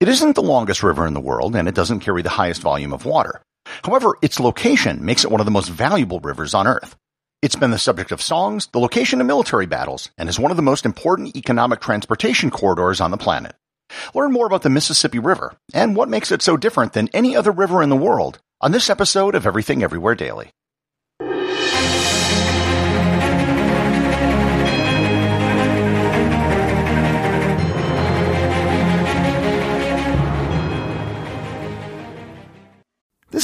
It isn't the longest river in the world, and it doesn't carry the highest volume of water. However, its location makes it one of the most valuable rivers on Earth. It's been the subject of songs, the location of military battles, and is one of the most important economic transportation corridors on the planet. Learn more about the Mississippi River and what makes it so different than any other river in the world on this episode of Everything Everywhere Daily.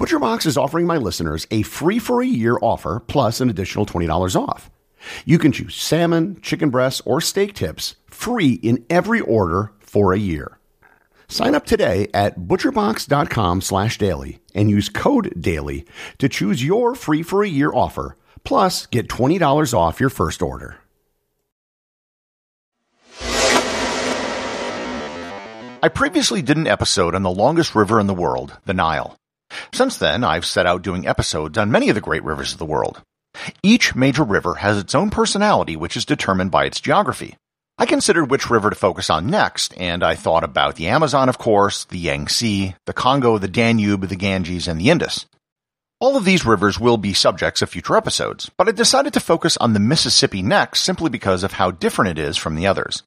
ButcherBox is offering my listeners a free for a year offer plus an additional $20 off. You can choose salmon, chicken breasts, or steak tips free in every order for a year. Sign up today at butcherbox.com slash daily and use code DAILY to choose your free for a year offer, plus get $20 off your first order. I previously did an episode on the longest river in the world, the Nile. Since then, I've set out doing episodes on many of the great rivers of the world. Each major river has its own personality, which is determined by its geography. I considered which river to focus on next, and I thought about the Amazon, of course, the Yangtze, the Congo, the Danube, the Ganges, and the Indus. All of these rivers will be subjects of future episodes, but I decided to focus on the Mississippi next simply because of how different it is from the others.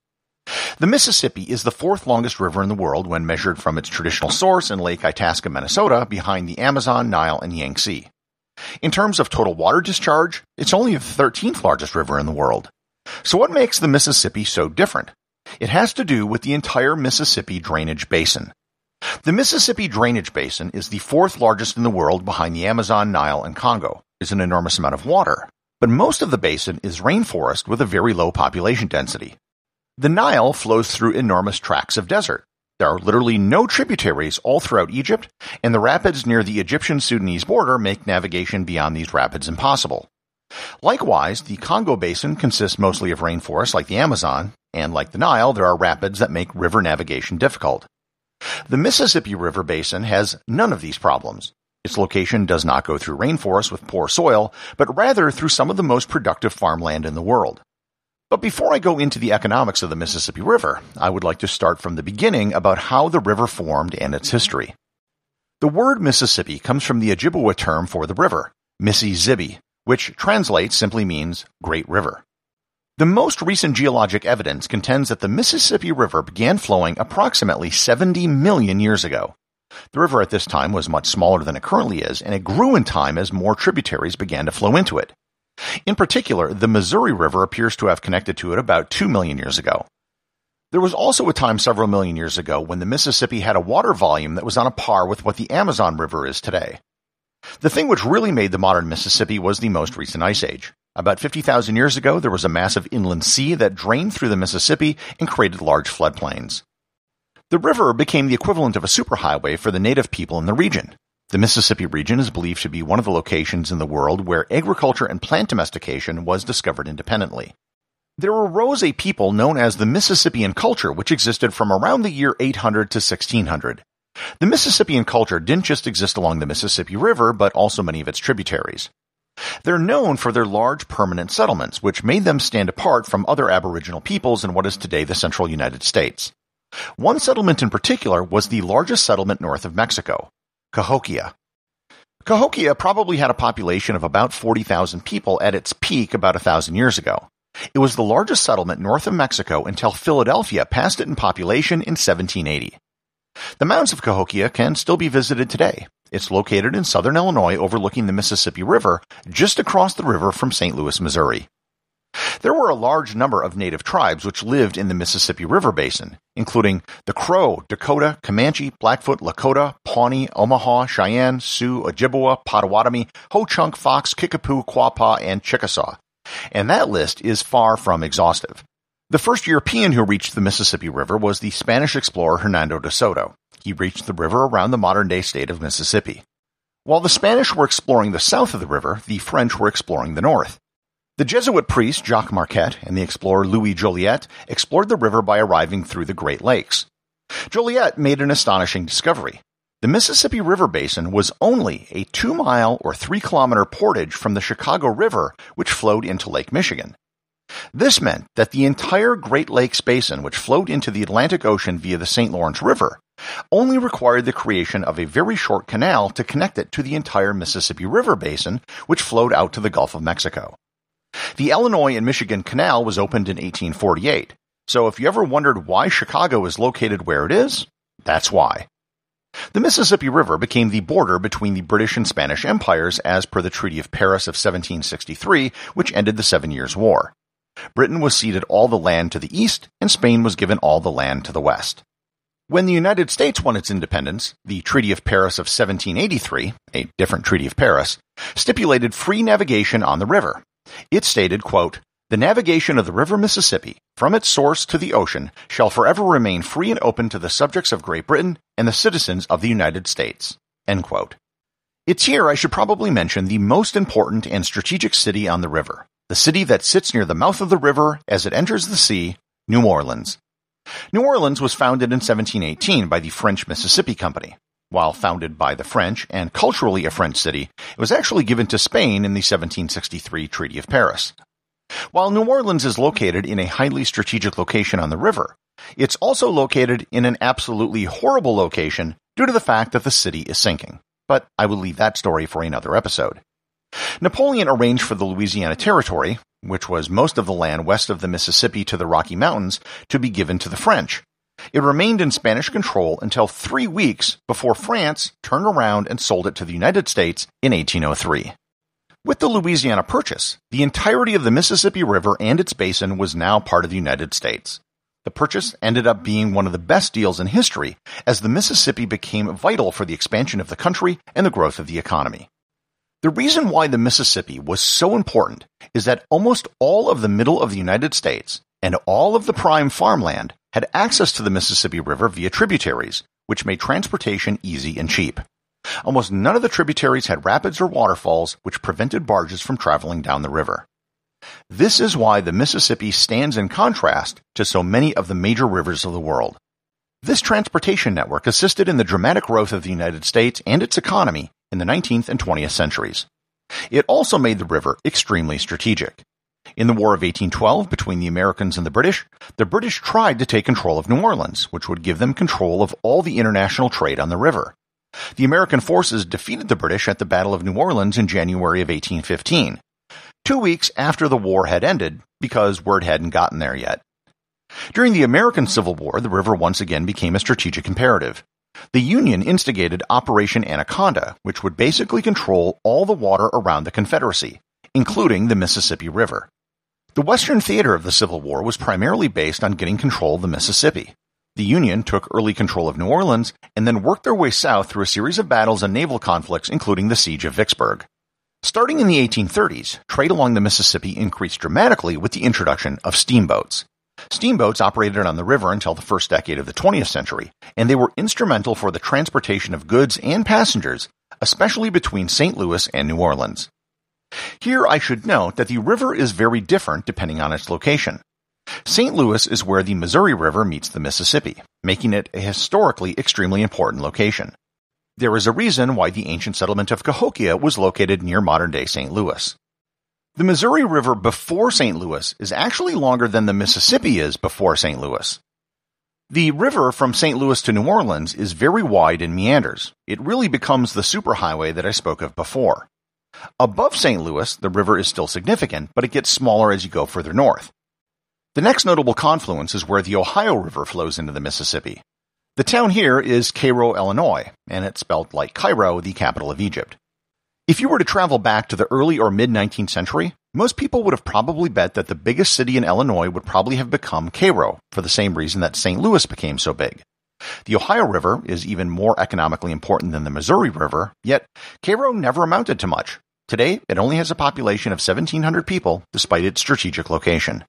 The Mississippi is the fourth longest river in the world when measured from its traditional source in Lake Itasca, Minnesota, behind the Amazon, Nile, and Yangtze. In terms of total water discharge, it's only the 13th largest river in the world. So what makes the Mississippi so different? It has to do with the entire Mississippi drainage basin. The Mississippi drainage basin is the fourth largest in the world behind the Amazon, Nile, and Congo. It's an enormous amount of water, but most of the basin is rainforest with a very low population density. The Nile flows through enormous tracts of desert. There are literally no tributaries all throughout Egypt, and the rapids near the Egyptian-Sudanese border make navigation beyond these rapids impossible. Likewise, the Congo Basin consists mostly of rainforests like the Amazon, and like the Nile, there are rapids that make river navigation difficult. The Mississippi River Basin has none of these problems. Its location does not go through rainforests with poor soil, but rather through some of the most productive farmland in the world. But before I go into the economics of the Mississippi River, I would like to start from the beginning about how the river formed and its history. The word Mississippi comes from the Ojibwa term for the river, Mississippi, which translates simply means Great River. The most recent geologic evidence contends that the Mississippi River began flowing approximately 70 million years ago. The river at this time was much smaller than it currently is, and it grew in time as more tributaries began to flow into it. In particular, the Missouri River appears to have connected to it about 2 million years ago. There was also a time several million years ago when the Mississippi had a water volume that was on a par with what the Amazon River is today. The thing which really made the modern Mississippi was the most recent ice age. About 50,000 years ago, there was a massive inland sea that drained through the Mississippi and created large floodplains. The river became the equivalent of a superhighway for the native people in the region. The Mississippi region is believed to be one of the locations in the world where agriculture and plant domestication was discovered independently. There arose a people known as the Mississippian culture, which existed from around the year 800 to 1600. The Mississippian culture didn't just exist along the Mississippi River, but also many of its tributaries. They're known for their large permanent settlements, which made them stand apart from other aboriginal peoples in what is today the central United States. One settlement in particular was the largest settlement north of Mexico, Cahokia. Cahokia probably had a population of about 40,000 people at its peak about a thousand years ago. It was the largest settlement north of Mexico until Philadelphia passed it in population in 1780. The mounds of Cahokia can still be visited today. It's located in southern Illinois overlooking the Mississippi River, just across the river from St. Louis, Missouri. There were a large number of native tribes which lived in the Mississippi River Basin, including the Crow, Dakota, Comanche, Blackfoot, Lakota, Pawnee, Omaha, Cheyenne, Sioux, Ojibwa, Potawatomi, Ho-Chunk, Fox, Kickapoo, Quapaw, and Chickasaw. And that list is far from exhaustive. The first European who reached the Mississippi River was the Spanish explorer Hernando de Soto. He reached the river around the modern day state of Mississippi. While the Spanish were exploring the south of the river, the French were exploring the north. The Jesuit priest Jacques Marquette and the explorer Louis Joliet explored the river by arriving through the Great Lakes. Joliet made an astonishing discovery. The Mississippi River Basin was only a two mile or three kilometer portage from the Chicago River, which flowed into Lake Michigan. This meant that the entire Great Lakes Basin, which flowed into the Atlantic Ocean via the St. Lawrence River, only required the creation of a very short canal to connect it to the entire Mississippi River Basin, which flowed out to the Gulf of Mexico. The Illinois and Michigan Canal was opened in 1848, so if you ever wondered why Chicago is located where it is, that's why. The Mississippi River became the border between the British and Spanish empires as per the Treaty of Paris of 1763, which ended the Seven Years' War. Britain was ceded all the land to the east, and Spain was given all the land to the west. When the United States won its independence, the Treaty of Paris of 1783, a different Treaty of Paris, stipulated free navigation on the river, it stated, quote, the navigation of the river Mississippi, from its source to the ocean, shall forever remain free and open to the subjects of Great Britain and the citizens of the United States. It's here I should probably mention the most important and strategic city on the river, the city that sits near the mouth of the river as it enters the sea, New Orleans. New Orleans was founded in 1718 by the French Mississippi Company. While founded by the French and culturally a French city, it was actually given to Spain in the 1763 Treaty of Paris. While New Orleans is located in a highly strategic location on the river, it's also located in an absolutely horrible location due to the fact that the city is sinking. But I will leave that story for another episode. Napoleon arranged for the Louisiana Territory, which was most of the land west of the Mississippi to the Rocky Mountains, to be given to the French, it remained in Spanish control until three weeks before France turned around and sold it to the United States in 1803. With the Louisiana Purchase, the entirety of the Mississippi River and its basin was now part of the United States. The purchase ended up being one of the best deals in history as the Mississippi became vital for the expansion of the country and the growth of the economy. The reason why the Mississippi was so important is that almost all of the middle of the United States and all of the prime farmland had access to the Mississippi River via tributaries, which made transportation easy and cheap. Almost none of the tributaries had rapids or waterfalls, which prevented barges from traveling down the river. This is why the Mississippi stands in contrast to so many of the major rivers of the world. This transportation network assisted in the dramatic growth of the United States and its economy in the 19th and 20th centuries. It also made the river extremely strategic. In the War of 1812 between the Americans and the British, the British tried to take control of New Orleans, which would give them control of all the international trade on the river. The American forces defeated the British at the Battle of New Orleans in January of 1815, two weeks after the war had ended, because word hadn't gotten there yet. During the American Civil War, the river once again became a strategic imperative. The Union instigated Operation Anaconda, which would basically control all the water around the Confederacy, including the Mississippi River. The Western theater of the Civil War was primarily based on getting control of the Mississippi. The Union took early control of New Orleans and then worked their way south through a series of battles and naval conflicts, including the Siege of Vicksburg. Starting in the 1830s, trade along the Mississippi increased dramatically with the introduction of steamboats. Steamboats operated on the river until the first decade of the 20th century, and they were instrumental for the transportation of goods and passengers, especially between St. Louis and New Orleans. Here I should note that the river is very different depending on its location. St. Louis is where the Missouri River meets the Mississippi, making it a historically extremely important location. There is a reason why the ancient settlement of Cahokia was located near modern day St. Louis. The Missouri River before St. Louis is actually longer than the Mississippi is before St. Louis. The river from St. Louis to New Orleans is very wide and meanders. It really becomes the superhighway that I spoke of before. Above St. Louis, the river is still significant, but it gets smaller as you go further north. The next notable confluence is where the Ohio River flows into the Mississippi. The town here is Cairo, Illinois, and it's spelled like Cairo, the capital of Egypt. If you were to travel back to the early or mid 19th century, most people would have probably bet that the biggest city in Illinois would probably have become Cairo, for the same reason that St. Louis became so big. The Ohio River is even more economically important than the Missouri River, yet Cairo never amounted to much. Today, it only has a population of 1,700 people, despite its strategic location.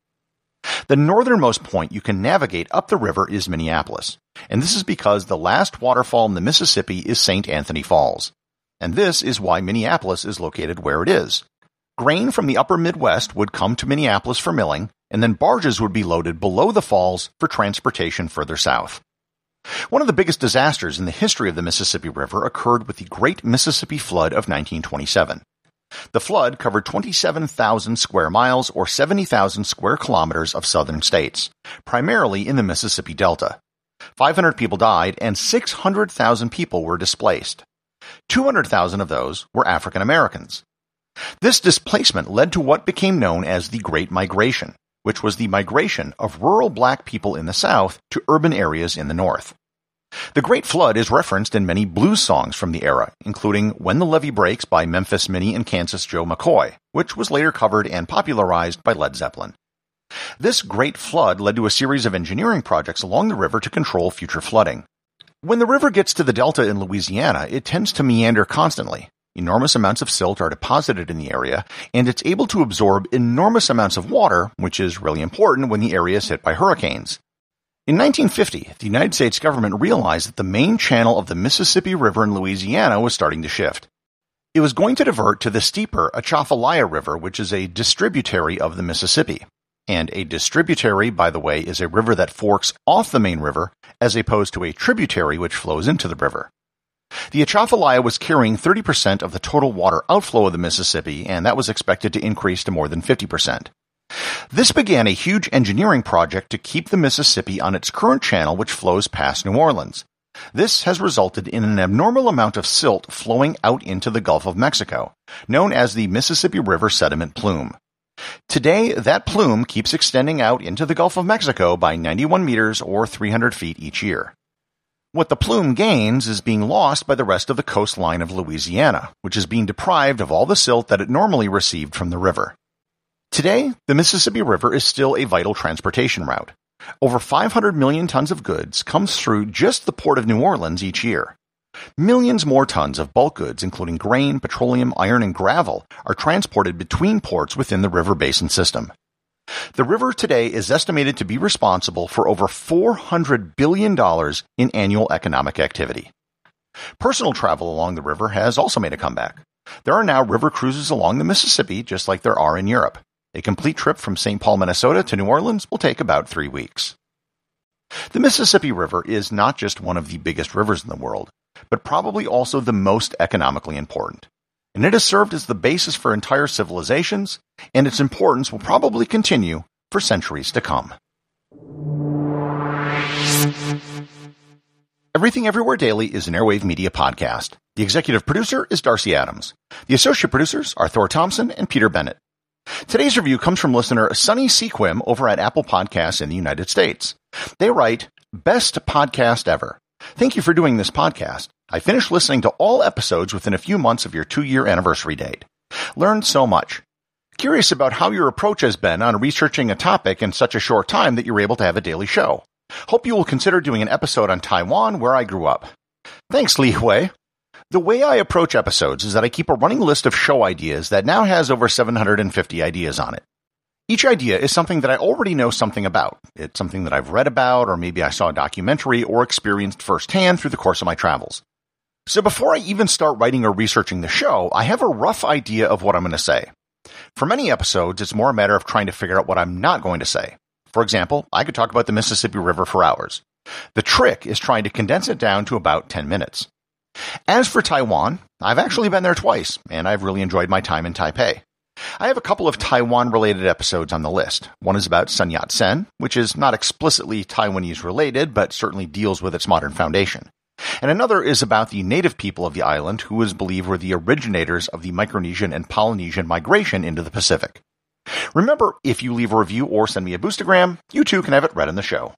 The northernmost point you can navigate up the river is Minneapolis, and this is because the last waterfall in the Mississippi is St. Anthony Falls. And this is why Minneapolis is located where it is. Grain from the upper Midwest would come to Minneapolis for milling, and then barges would be loaded below the falls for transportation further south. One of the biggest disasters in the history of the Mississippi River occurred with the Great Mississippi Flood of 1927. The flood covered 27,000 square miles or 70,000 square kilometers of southern states, primarily in the Mississippi Delta. 500 people died and 600,000 people were displaced. 200,000 of those were African Americans. This displacement led to what became known as the Great Migration, which was the migration of rural black people in the South to urban areas in the North. The Great Flood is referenced in many blues songs from the era, including When the Levee Breaks by Memphis Minnie and Kansas Joe McCoy, which was later covered and popularized by Led Zeppelin. This Great Flood led to a series of engineering projects along the river to control future flooding. When the river gets to the delta in Louisiana, it tends to meander constantly. Enormous amounts of silt are deposited in the area, and it's able to absorb enormous amounts of water, which is really important when the area is hit by hurricanes. In 1950, the United States government realized that the main channel of the Mississippi River in Louisiana was starting to shift. It was going to divert to the steeper Atchafalaya River, which is a distributary of the Mississippi. And a distributary, by the way, is a river that forks off the main river as opposed to a tributary which flows into the river. The Atchafalaya was carrying 30% of the total water outflow of the Mississippi, and that was expected to increase to more than 50%. This began a huge engineering project to keep the Mississippi on its current channel which flows past New Orleans. This has resulted in an abnormal amount of silt flowing out into the Gulf of Mexico, known as the Mississippi River Sediment Plume. Today, that plume keeps extending out into the Gulf of Mexico by 91 meters or 300 feet each year. What the plume gains is being lost by the rest of the coastline of Louisiana, which is being deprived of all the silt that it normally received from the river. Today, the Mississippi River is still a vital transportation route. Over 500 million tons of goods comes through just the port of New Orleans each year. Millions more tons of bulk goods, including grain, petroleum, iron, and gravel, are transported between ports within the river basin system. The river today is estimated to be responsible for over $400 billion in annual economic activity. Personal travel along the river has also made a comeback. There are now river cruises along the Mississippi just like there are in Europe. A complete trip from St. Paul, Minnesota to New Orleans will take about three weeks. The Mississippi River is not just one of the biggest rivers in the world, but probably also the most economically important. And it has served as the basis for entire civilizations, and its importance will probably continue for centuries to come. Everything Everywhere Daily is an Airwave Media podcast. The executive producer is Darcy Adams. The associate producers are Thor Thompson and Peter Bennett. Today's review comes from listener Sunny Sequim over at Apple Podcasts in the United States. They write, Best podcast ever. Thank you for doing this podcast. I finished listening to all episodes within a few months of your two year anniversary date. Learned so much. Curious about how your approach has been on researching a topic in such a short time that you're able to have a daily show. Hope you will consider doing an episode on Taiwan where I grew up. Thanks, Li Hui. The way I approach episodes is that I keep a running list of show ideas that now has over 750 ideas on it. Each idea is something that I already know something about. It's something that I've read about, or maybe I saw a documentary or experienced firsthand through the course of my travels. So before I even start writing or researching the show, I have a rough idea of what I'm going to say. For many episodes, it's more a matter of trying to figure out what I'm not going to say. For example, I could talk about the Mississippi River for hours. The trick is trying to condense it down to about 10 minutes. As for Taiwan, I've actually been there twice, and I've really enjoyed my time in Taipei. I have a couple of Taiwan related episodes on the list. One is about Sun Yat sen, which is not explicitly Taiwanese related, but certainly deals with its modern foundation. And another is about the native people of the island who is believed were the originators of the Micronesian and Polynesian migration into the Pacific. Remember, if you leave a review or send me a boostagram, you too can have it read in the show.